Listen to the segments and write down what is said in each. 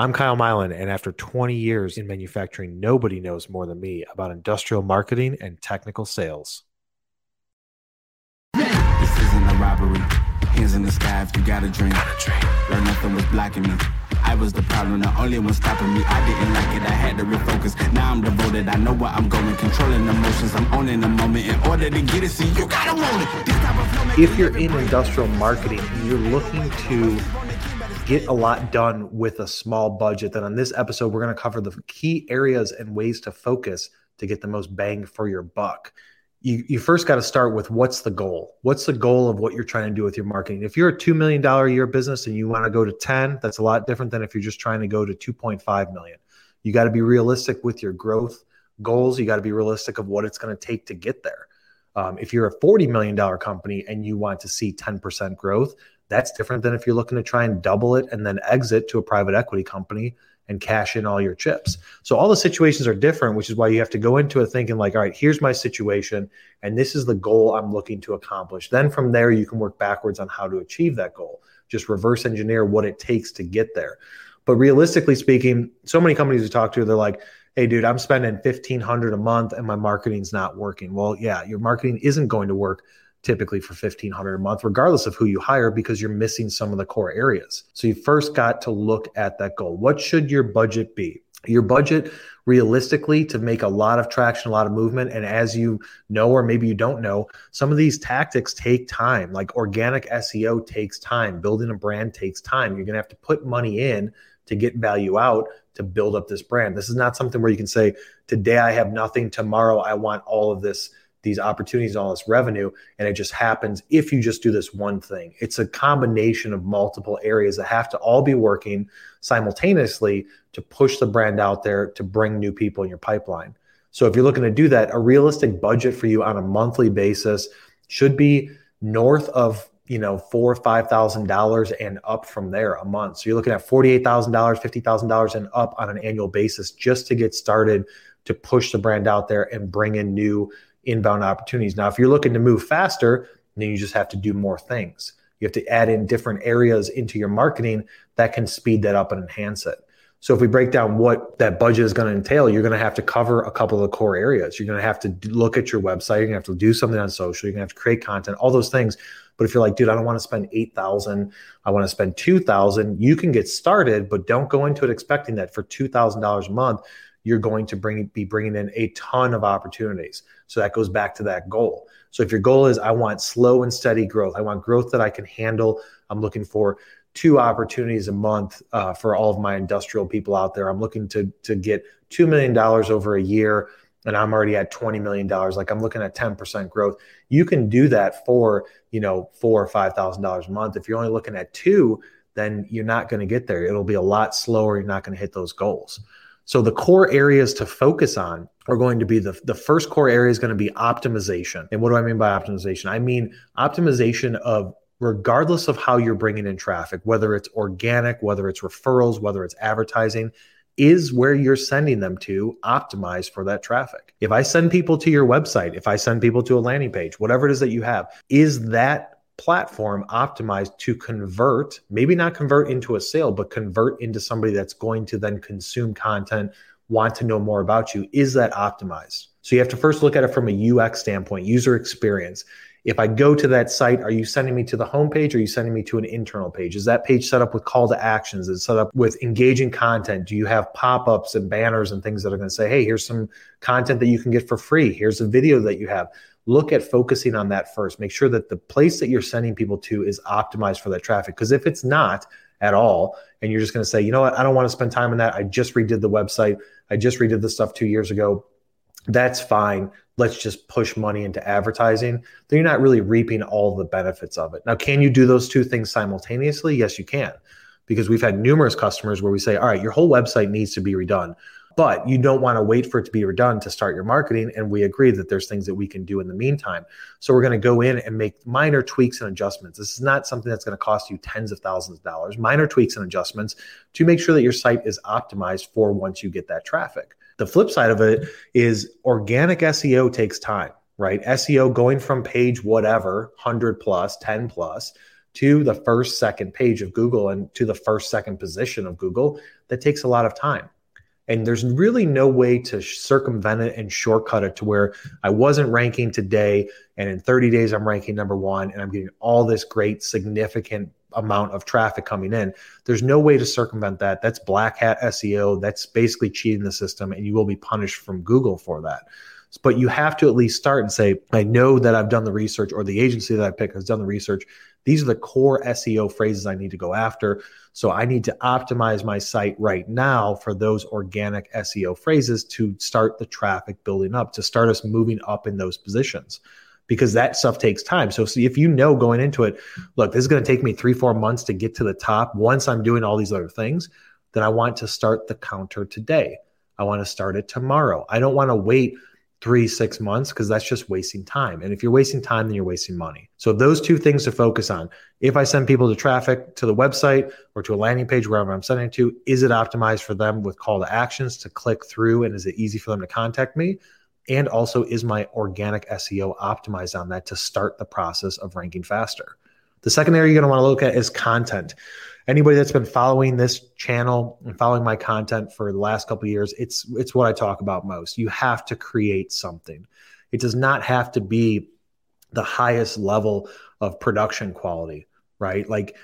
I'm Kyle Milan, and after 20 years in manufacturing, nobody knows more than me about industrial marketing and technical sales. This isn't a robbery. Hands in the sky if you got a dream. Learn nothing was blocking me. I was the problem, the only one stopping me. I didn't like it, I had to refocus. Now I'm devoted, I know where I'm going. Controlling emotions, I'm owning the moment. In order to get it, see, you gotta want it. If you're in industrial marketing and you're looking to get a lot done with a small budget, then on this episode, we're going to cover the key areas and ways to focus to get the most bang for your buck. You, you first got to start with what's the goal? What's the goal of what you're trying to do with your marketing? If you're a $2 million a year business and you want to go to 10, that's a lot different than if you're just trying to go to 2.5 million. You got to be realistic with your growth goals. You got to be realistic of what it's going to take to get there. Um, if you're a $40 million company and you want to see 10% growth, that's different than if you're looking to try and double it and then exit to a private equity company and cash in all your chips. So all the situations are different, which is why you have to go into it thinking like, all right, here's my situation and this is the goal I'm looking to accomplish. Then from there you can work backwards on how to achieve that goal. Just reverse engineer what it takes to get there. But realistically speaking, so many companies we talk to, they're like, hey dude, I'm spending 1500 a month and my marketing's not working. Well, yeah, your marketing isn't going to work typically for 1500 a month regardless of who you hire because you're missing some of the core areas. So you first got to look at that goal. What should your budget be? Your budget realistically to make a lot of traction a lot of movement and as you know or maybe you don't know some of these tactics take time. Like organic seo takes time. Building a brand takes time. You're going to have to put money in to get value out to build up this brand. This is not something where you can say today i have nothing. Tomorrow i want all of this these opportunities, all this revenue, and it just happens if you just do this one thing. It's a combination of multiple areas that have to all be working simultaneously to push the brand out there to bring new people in your pipeline. So if you're looking to do that, a realistic budget for you on a monthly basis should be north of you know four or five thousand dollars and up from there a month. So you're looking at forty eight thousand dollars, fifty thousand dollars and up on an annual basis just to get started to push the brand out there and bring in new inbound opportunities. Now, if you're looking to move faster, then you just have to do more things. You have to add in different areas into your marketing that can speed that up and enhance it. So if we break down what that budget is going to entail, you're going to have to cover a couple of the core areas. You're going to have to look at your website. You're going to have to do something on social. You're going to have to create content, all those things. But if you're like, dude, I don't want to spend 8,000, I want to spend 2,000, you can get started, but don't go into it expecting that for $2,000 a month, you're going to bring be bringing in a ton of opportunities. So that goes back to that goal. So if your goal is I want slow and steady growth, I want growth that I can handle. I'm looking for two opportunities a month uh, for all of my industrial people out there. I'm looking to to get two million dollars over a year, and I'm already at twenty million dollars. Like I'm looking at ten percent growth. You can do that for you know four or five thousand dollars a month. If you're only looking at two, then you're not going to get there. It'll be a lot slower. You're not going to hit those goals. So the core areas to focus on are going to be the, the first core area is going to be optimization. And what do I mean by optimization? I mean optimization of regardless of how you're bringing in traffic, whether it's organic, whether it's referrals, whether it's advertising, is where you're sending them to optimize for that traffic. If I send people to your website, if I send people to a landing page, whatever it is that you have, is that platform optimized to convert, maybe not convert into a sale, but convert into somebody that's going to then consume content, want to know more about you. Is that optimized? So you have to first look at it from a UX standpoint, user experience. If I go to that site, are you sending me to the homepage or are you sending me to an internal page? Is that page set up with call to actions? Is it set up with engaging content? Do you have pop ups and banners and things that are going to say, hey, here's some content that you can get for free? Here's a video that you have look at focusing on that first. Make sure that the place that you're sending people to is optimized for that traffic. Because if it's not at all, and you're just going to say, you know what, I don't want to spend time on that. I just redid the website. I just redid the stuff two years ago. That's fine. Let's just push money into advertising. Then you're not really reaping all the benefits of it. Now, can you do those two things simultaneously? Yes, you can. Because we've had numerous customers where we say, all right, your whole website needs to be redone but you don't want to wait for it to be redone to start your marketing. And we agree that there's things that we can do in the meantime. So we're going to go in and make minor tweaks and adjustments. This is not something that's going to cost you tens of thousands of dollars, minor tweaks and adjustments to make sure that your site is optimized for once you get that traffic. The flip side of it is organic SEO takes time, right? SEO going from page whatever, 100 plus, 10 plus, to the first, second page of Google and to the first, second position of Google, that takes a lot of time. And there's really no way to circumvent it and shortcut it to where I wasn't ranking today. And in 30 days, I'm ranking number one and I'm getting all this great, significant amount of traffic coming in. There's no way to circumvent that. That's black hat SEO. That's basically cheating the system, and you will be punished from Google for that. But you have to at least start and say, I know that I've done the research, or the agency that I pick has done the research. These are the core SEO phrases I need to go after. So I need to optimize my site right now for those organic SEO phrases to start the traffic building up, to start us moving up in those positions because that stuff takes time. So if you know going into it, look, this is going to take me three, four months to get to the top. Once I'm doing all these other things, then I want to start the counter today. I want to start it tomorrow. I don't want to wait three, six months because that's just wasting time. And if you're wasting time, then you're wasting money. So those two things to focus on. If I send people to traffic to the website or to a landing page, wherever I'm sending to, is it optimized for them with call to actions to click through? And is it easy for them to contact me? And also, is my organic SEO optimized on that to start the process of ranking faster? The second area you're going to want to look at is content. Anybody that's been following this channel and following my content for the last couple years, it's it's what I talk about most. You have to create something. It does not have to be the highest level of production quality, right? Like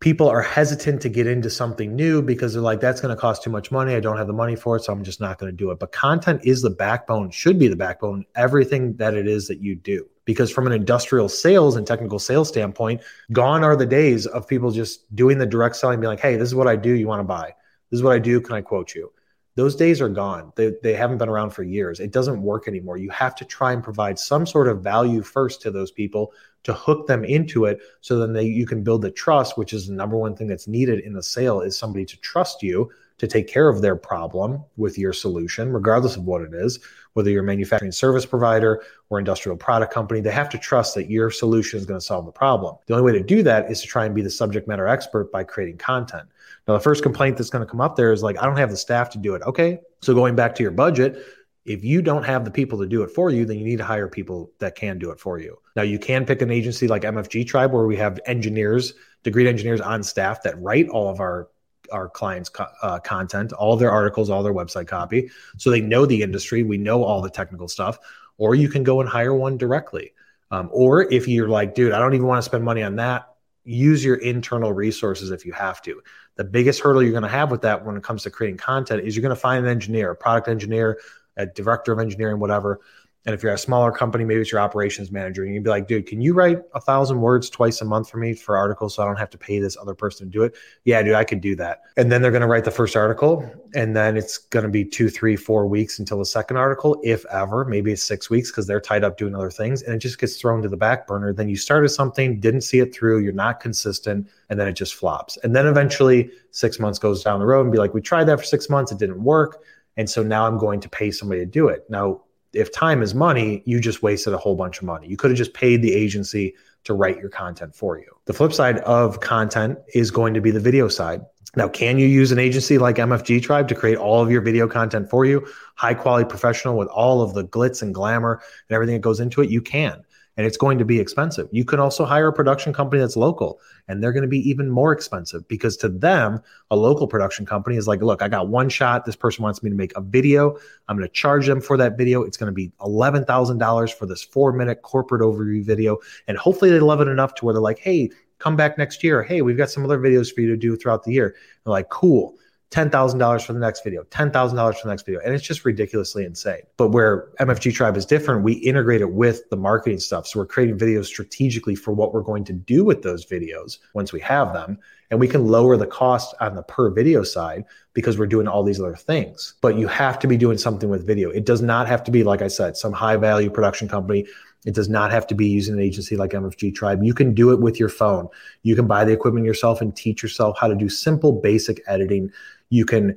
people are hesitant to get into something new because they're like, that's going to cost too much money. I don't have the money for it. So I'm just not going to do it. But content is the backbone, should be the backbone, everything that it is that you do. Because from an industrial sales and technical sales standpoint, gone are the days of people just doing the direct selling, being like, hey, this is what I do. You want to buy? This is what I do. Can I quote you? Those days are gone. They, they haven't been around for years. It doesn't work anymore. You have to try and provide some sort of value first to those people to hook them into it so then they, you can build the trust which is the number one thing that's needed in the sale is somebody to trust you to take care of their problem with your solution regardless of what it is whether you're a manufacturing service provider or industrial product company they have to trust that your solution is going to solve the problem. The only way to do that is to try and be the subject matter expert by creating content. Now the first complaint that's going to come up there is like i don't have the staff to do it. Okay so going back to your budget if you don't have the people to do it for you, then you need to hire people that can do it for you. Now, you can pick an agency like MFG Tribe, where we have engineers, degreed engineers on staff that write all of our our clients' co- uh, content, all their articles, all their website copy, so they know the industry. We know all the technical stuff. Or you can go and hire one directly. Um, or if you're like, dude, I don't even want to spend money on that, use your internal resources if you have to. The biggest hurdle you're going to have with that when it comes to creating content is you're going to find an engineer, a product engineer, a director of engineering, whatever. And if you're a smaller company, maybe it's your operations manager, and you'd be like, dude, can you write a thousand words twice a month for me for articles so I don't have to pay this other person to do it? Yeah, dude, I could do that. And then they're going to write the first article, and then it's going to be two, three, four weeks until the second article, if ever. Maybe it's six weeks because they're tied up doing other things, and it just gets thrown to the back burner. Then you started something, didn't see it through, you're not consistent, and then it just flops. And then eventually, six months goes down the road and be like, we tried that for six months, it didn't work and so now I'm going to pay somebody to do it. Now, if time is money, you just wasted a whole bunch of money. You could have just paid the agency to write your content for you. The flip side of content is going to be the video side. Now, can you use an agency like MFG Tribe to create all of your video content for you? High quality professional with all of the glitz and glamour and everything that goes into it? You can and it's going to be expensive. You can also hire a production company that's local and they're going to be even more expensive because to them, a local production company is like, look, I got one shot. This person wants me to make a video. I'm going to charge them for that video. It's going to be $11,000 for this four minute corporate overview video. And hopefully they love it enough to where they're like, hey, come back next year. Hey, we've got some other videos for you to do throughout the year. They're like, cool. $10,000 for the next video, $10,000 for the next video. And it's just ridiculously insane. But where MFG Tribe is different, we integrate it with the marketing stuff. So we're creating videos strategically for what we're going to do with those videos once we have them. And we can lower the cost on the per video side because we're doing all these other things. But you have to be doing something with video. It does not have to be, like I said, some high value production company. It does not have to be using an agency like MFG Tribe. You can do it with your phone. You can buy the equipment yourself and teach yourself how to do simple, basic editing you can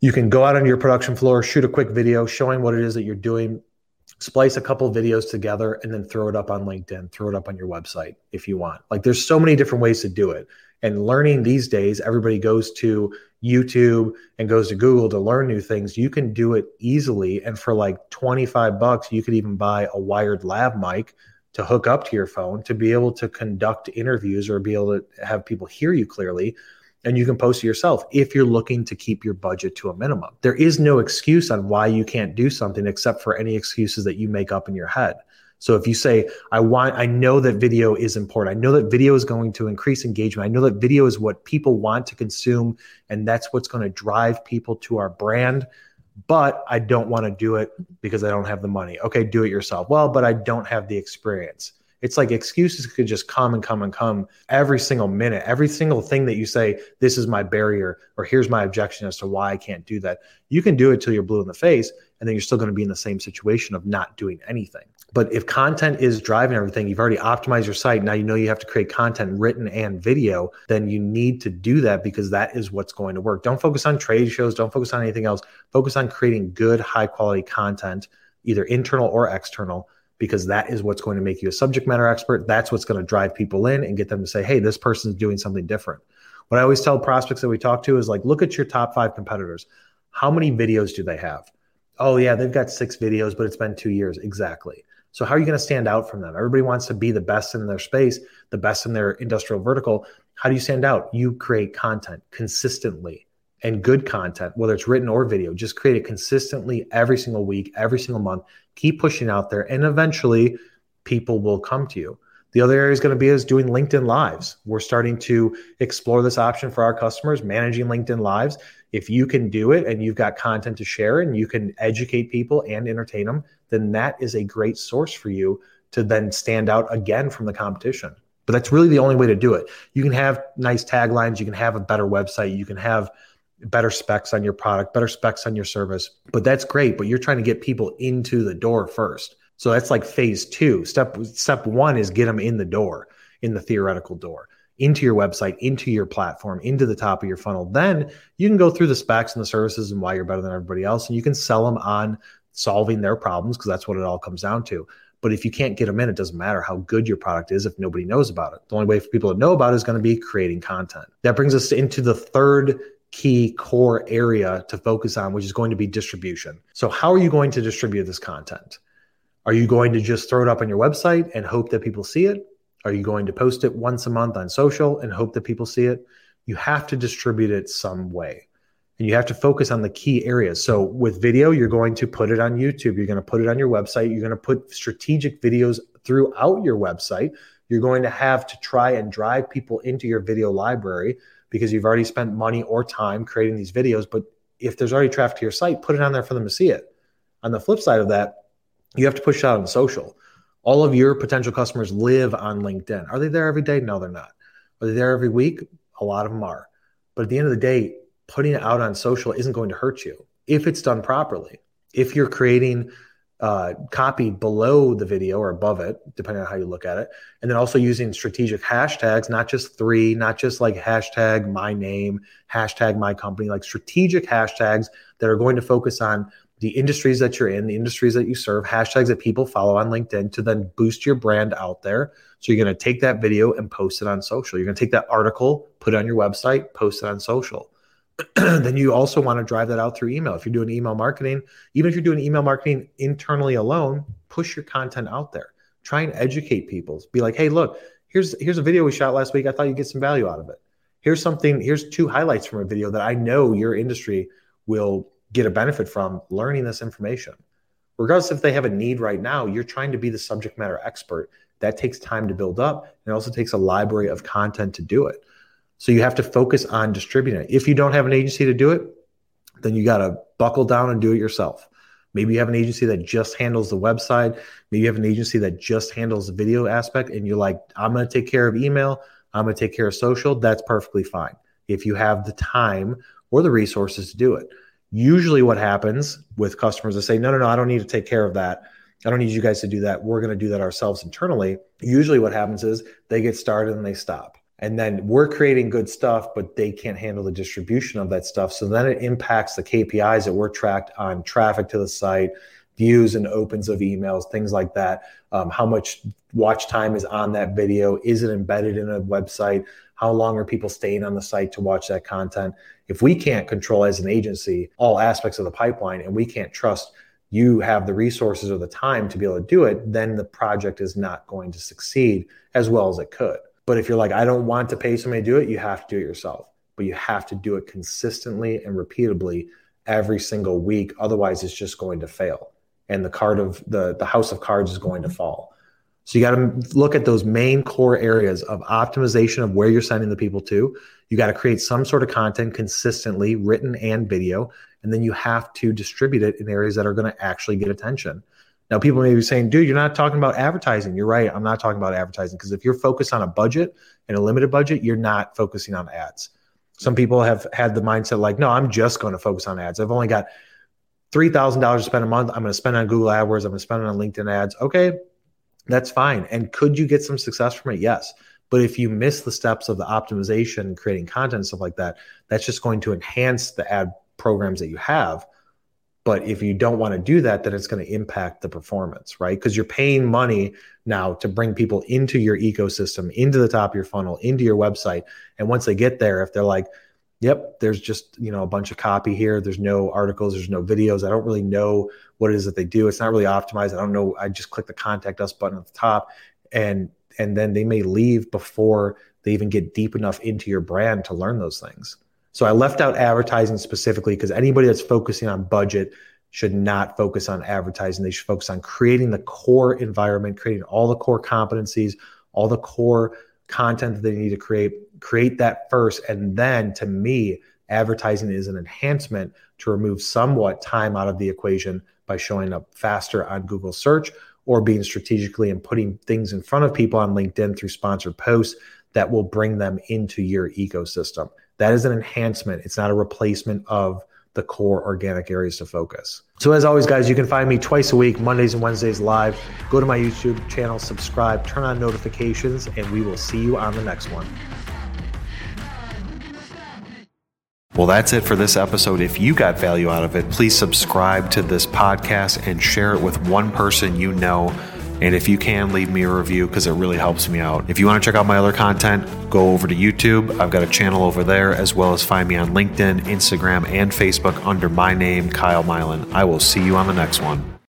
you can go out on your production floor, shoot a quick video showing what it is that you're doing, splice a couple videos together, and then throw it up on LinkedIn, throw it up on your website if you want. Like there's so many different ways to do it. And learning these days, everybody goes to YouTube and goes to Google to learn new things. You can do it easily. And for like 25 bucks, you could even buy a wired lav mic to hook up to your phone to be able to conduct interviews or be able to have people hear you clearly and you can post it yourself if you're looking to keep your budget to a minimum. There is no excuse on why you can't do something except for any excuses that you make up in your head. So if you say, I want, I know that video is important. I know that video is going to increase engagement. I know that video is what people want to consume, and that's what's going to drive people to our brand. But I don't want to do it because I don't have the money. Okay, do it yourself. Well, but I don't have the experience. It's like excuses could just come and come and come every single minute. Every single thing that you say, this is my barrier, or here's my objection as to why I can't do that. You can do it till you're blue in the face, and then you're still going to be in the same situation of not doing anything. But if content is driving everything, you've already optimized your site. Now you know you have to create content written and video, then you need to do that because that is what's going to work. Don't focus on trade shows, don't focus on anything else. Focus on creating good, high quality content, either internal or external, because that is what's going to make you a subject matter expert. That's what's going to drive people in and get them to say, hey, this person's doing something different. What I always tell prospects that we talk to is like, look at your top five competitors. How many videos do they have? Oh, yeah, they've got six videos, but it's been two years. Exactly. So, how are you going to stand out from them? Everybody wants to be the best in their space, the best in their industrial vertical. How do you stand out? You create content consistently and good content, whether it's written or video. Just create it consistently every single week, every single month. Keep pushing out there, and eventually people will come to you. The other area is going to be is doing LinkedIn lives. We're starting to explore this option for our customers, managing LinkedIn lives. If you can do it and you've got content to share and you can educate people and entertain them, then that is a great source for you to then stand out again from the competition. But that's really the only way to do it. You can have nice taglines, you can have a better website, you can have better specs on your product, better specs on your service. But that's great, but you're trying to get people into the door first. So that's like phase 2. Step step 1 is get them in the door, in the theoretical door, into your website, into your platform, into the top of your funnel. Then you can go through the specs and the services and why you're better than everybody else and you can sell them on solving their problems because that's what it all comes down to. But if you can't get them in, it doesn't matter how good your product is if nobody knows about it. The only way for people to know about it is going to be creating content. That brings us into the third key core area to focus on, which is going to be distribution. So, how are you going to distribute this content? Are you going to just throw it up on your website and hope that people see it? Are you going to post it once a month on social and hope that people see it? You have to distribute it some way and you have to focus on the key areas. So with video, you're going to put it on YouTube, you're going to put it on your website, you're going to put strategic videos throughout your website. You're going to have to try and drive people into your video library because you've already spent money or time creating these videos. But if there's already traffic to your site, put it on there for them to see it. On the flip side of that, you have to push it out on social. All of your potential customers live on LinkedIn. Are they there every day? No, they're not. Are they there every week? A lot of them are. But at the end of the day, putting it out on social isn't going to hurt you if it's done properly. If you're creating uh, copy below the video or above it, depending on how you look at it, and then also using strategic hashtags, not just three, not just like hashtag my name, hashtag my company, like strategic hashtags that are going to focus on the industries that you're in, the industries that you serve, hashtags that people follow on LinkedIn to then boost your brand out there. So you're going to take that video and post it on social. You're going to take that article, put it on your website, post it on social. then you also want to drive that out through email. If you're doing email marketing, even if you're doing email marketing internally alone, push your content out there. Try and educate people. Be like, hey, look, here's here's a video we shot last week. I thought you'd get some value out of it. Here's something, here's two highlights from a video that I know your industry will get a benefit from learning this information. Regardless if they have a need right now, you're trying to be the subject matter expert. That takes time to build up. And it also takes a library of content to do it. So you have to focus on distributing it. If you don't have an agency to do it, then you got to buckle down and do it yourself. Maybe you have an agency that just handles the website. Maybe you have an agency that just handles the video aspect, and you're like, I'm going to take care of email. I'm going to take care of social. That's perfectly fine if you have the time or the resources to do it. Usually, what happens with customers that say, No, no, no, I don't need to take care of that. I don't need you guys to do that. We're going to do that ourselves internally. Usually, what happens is they get started and they stop and then we're creating good stuff but they can't handle the distribution of that stuff. So then it impacts the kpis that we're tracked on traffic to the site views and opens of emails things like that. Um, how much watch time is on that video? Is it embedded in a website? How long are people staying on the site to watch that content? If we can't control as an agency all aspects of the pipeline and we can't trust you have the resources or the time to be able to do it, then the project is not going to succeed as well as it could. But if you're like, I don't want to pay somebody to do it, you have to do it yourself. But you have to do it consistently and repeatedly every single week. Otherwise, it's just going to fail. And the card of the, the house of cards is going to mm-hmm. fall. So you got to look at those main core areas of optimization of where you're sending the people to. You got to create some sort of content consistently, written and video, and then you have to distribute it in areas that are going to actually get attention. Now, people may be saying, dude, you're not talking about advertising. You're right. I'm not talking about advertising because if you're focused on a budget and a limited budget, you're not focusing on ads. Some people have had the mindset like, no, I'm just going to focus on ads. I've only got $3,000 to spend a month. I'm going to spend on Google AdWords. I'm going to spend on LinkedIn ads. Okay, that's fine. And could you get some success from it? Yes. But if you miss the steps of the optimization, creating content, stuff like that, that's just going to enhance the ad programs that you have. But if you don't want to do that, then it's going to impact the performance, right? Because you're paying money now to bring people into your ecosystem, into the top of your funnel, into your website. And once they get there, if they're like, yep, there's just, you know, a bunch of copy here, there's no articles, there's no videos, I don't really know what it is that they do. It's not really optimized. I don't know. I just click the contact us button at the top and and then they may leave before they even get deep enough into your brand to learn those things. So I left out advertising specifically because anybody that's focusing on budget should not focus on advertising. They should focus on creating the core environment, creating all the core competencies, all the core content that they need to create. Create that first. And then to me, advertising is an enhancement to remove somewhat time out of the equation by showing up faster on Google search or being strategically and putting things in front of people on LinkedIn through sponsored posts that will bring them into your ecosystem. That is an enhancement. It's not a replacement of the core organic areas to focus. So, as always, guys, you can find me twice a week, Mondays and Wednesdays live. Go to my YouTube channel, subscribe, turn on notifications, and we will see you on the next one. Well, that's it for this episode. If you got value out of it, please subscribe to this podcast and share it with one person you know and if you can, leave me a review because it really helps me out. If you want to check out my other content, go over to YouTube. I've got a channel over there, as well as find me on LinkedIn, Instagram, and Facebook under my name, Kyle Milan. I will see you on the next one.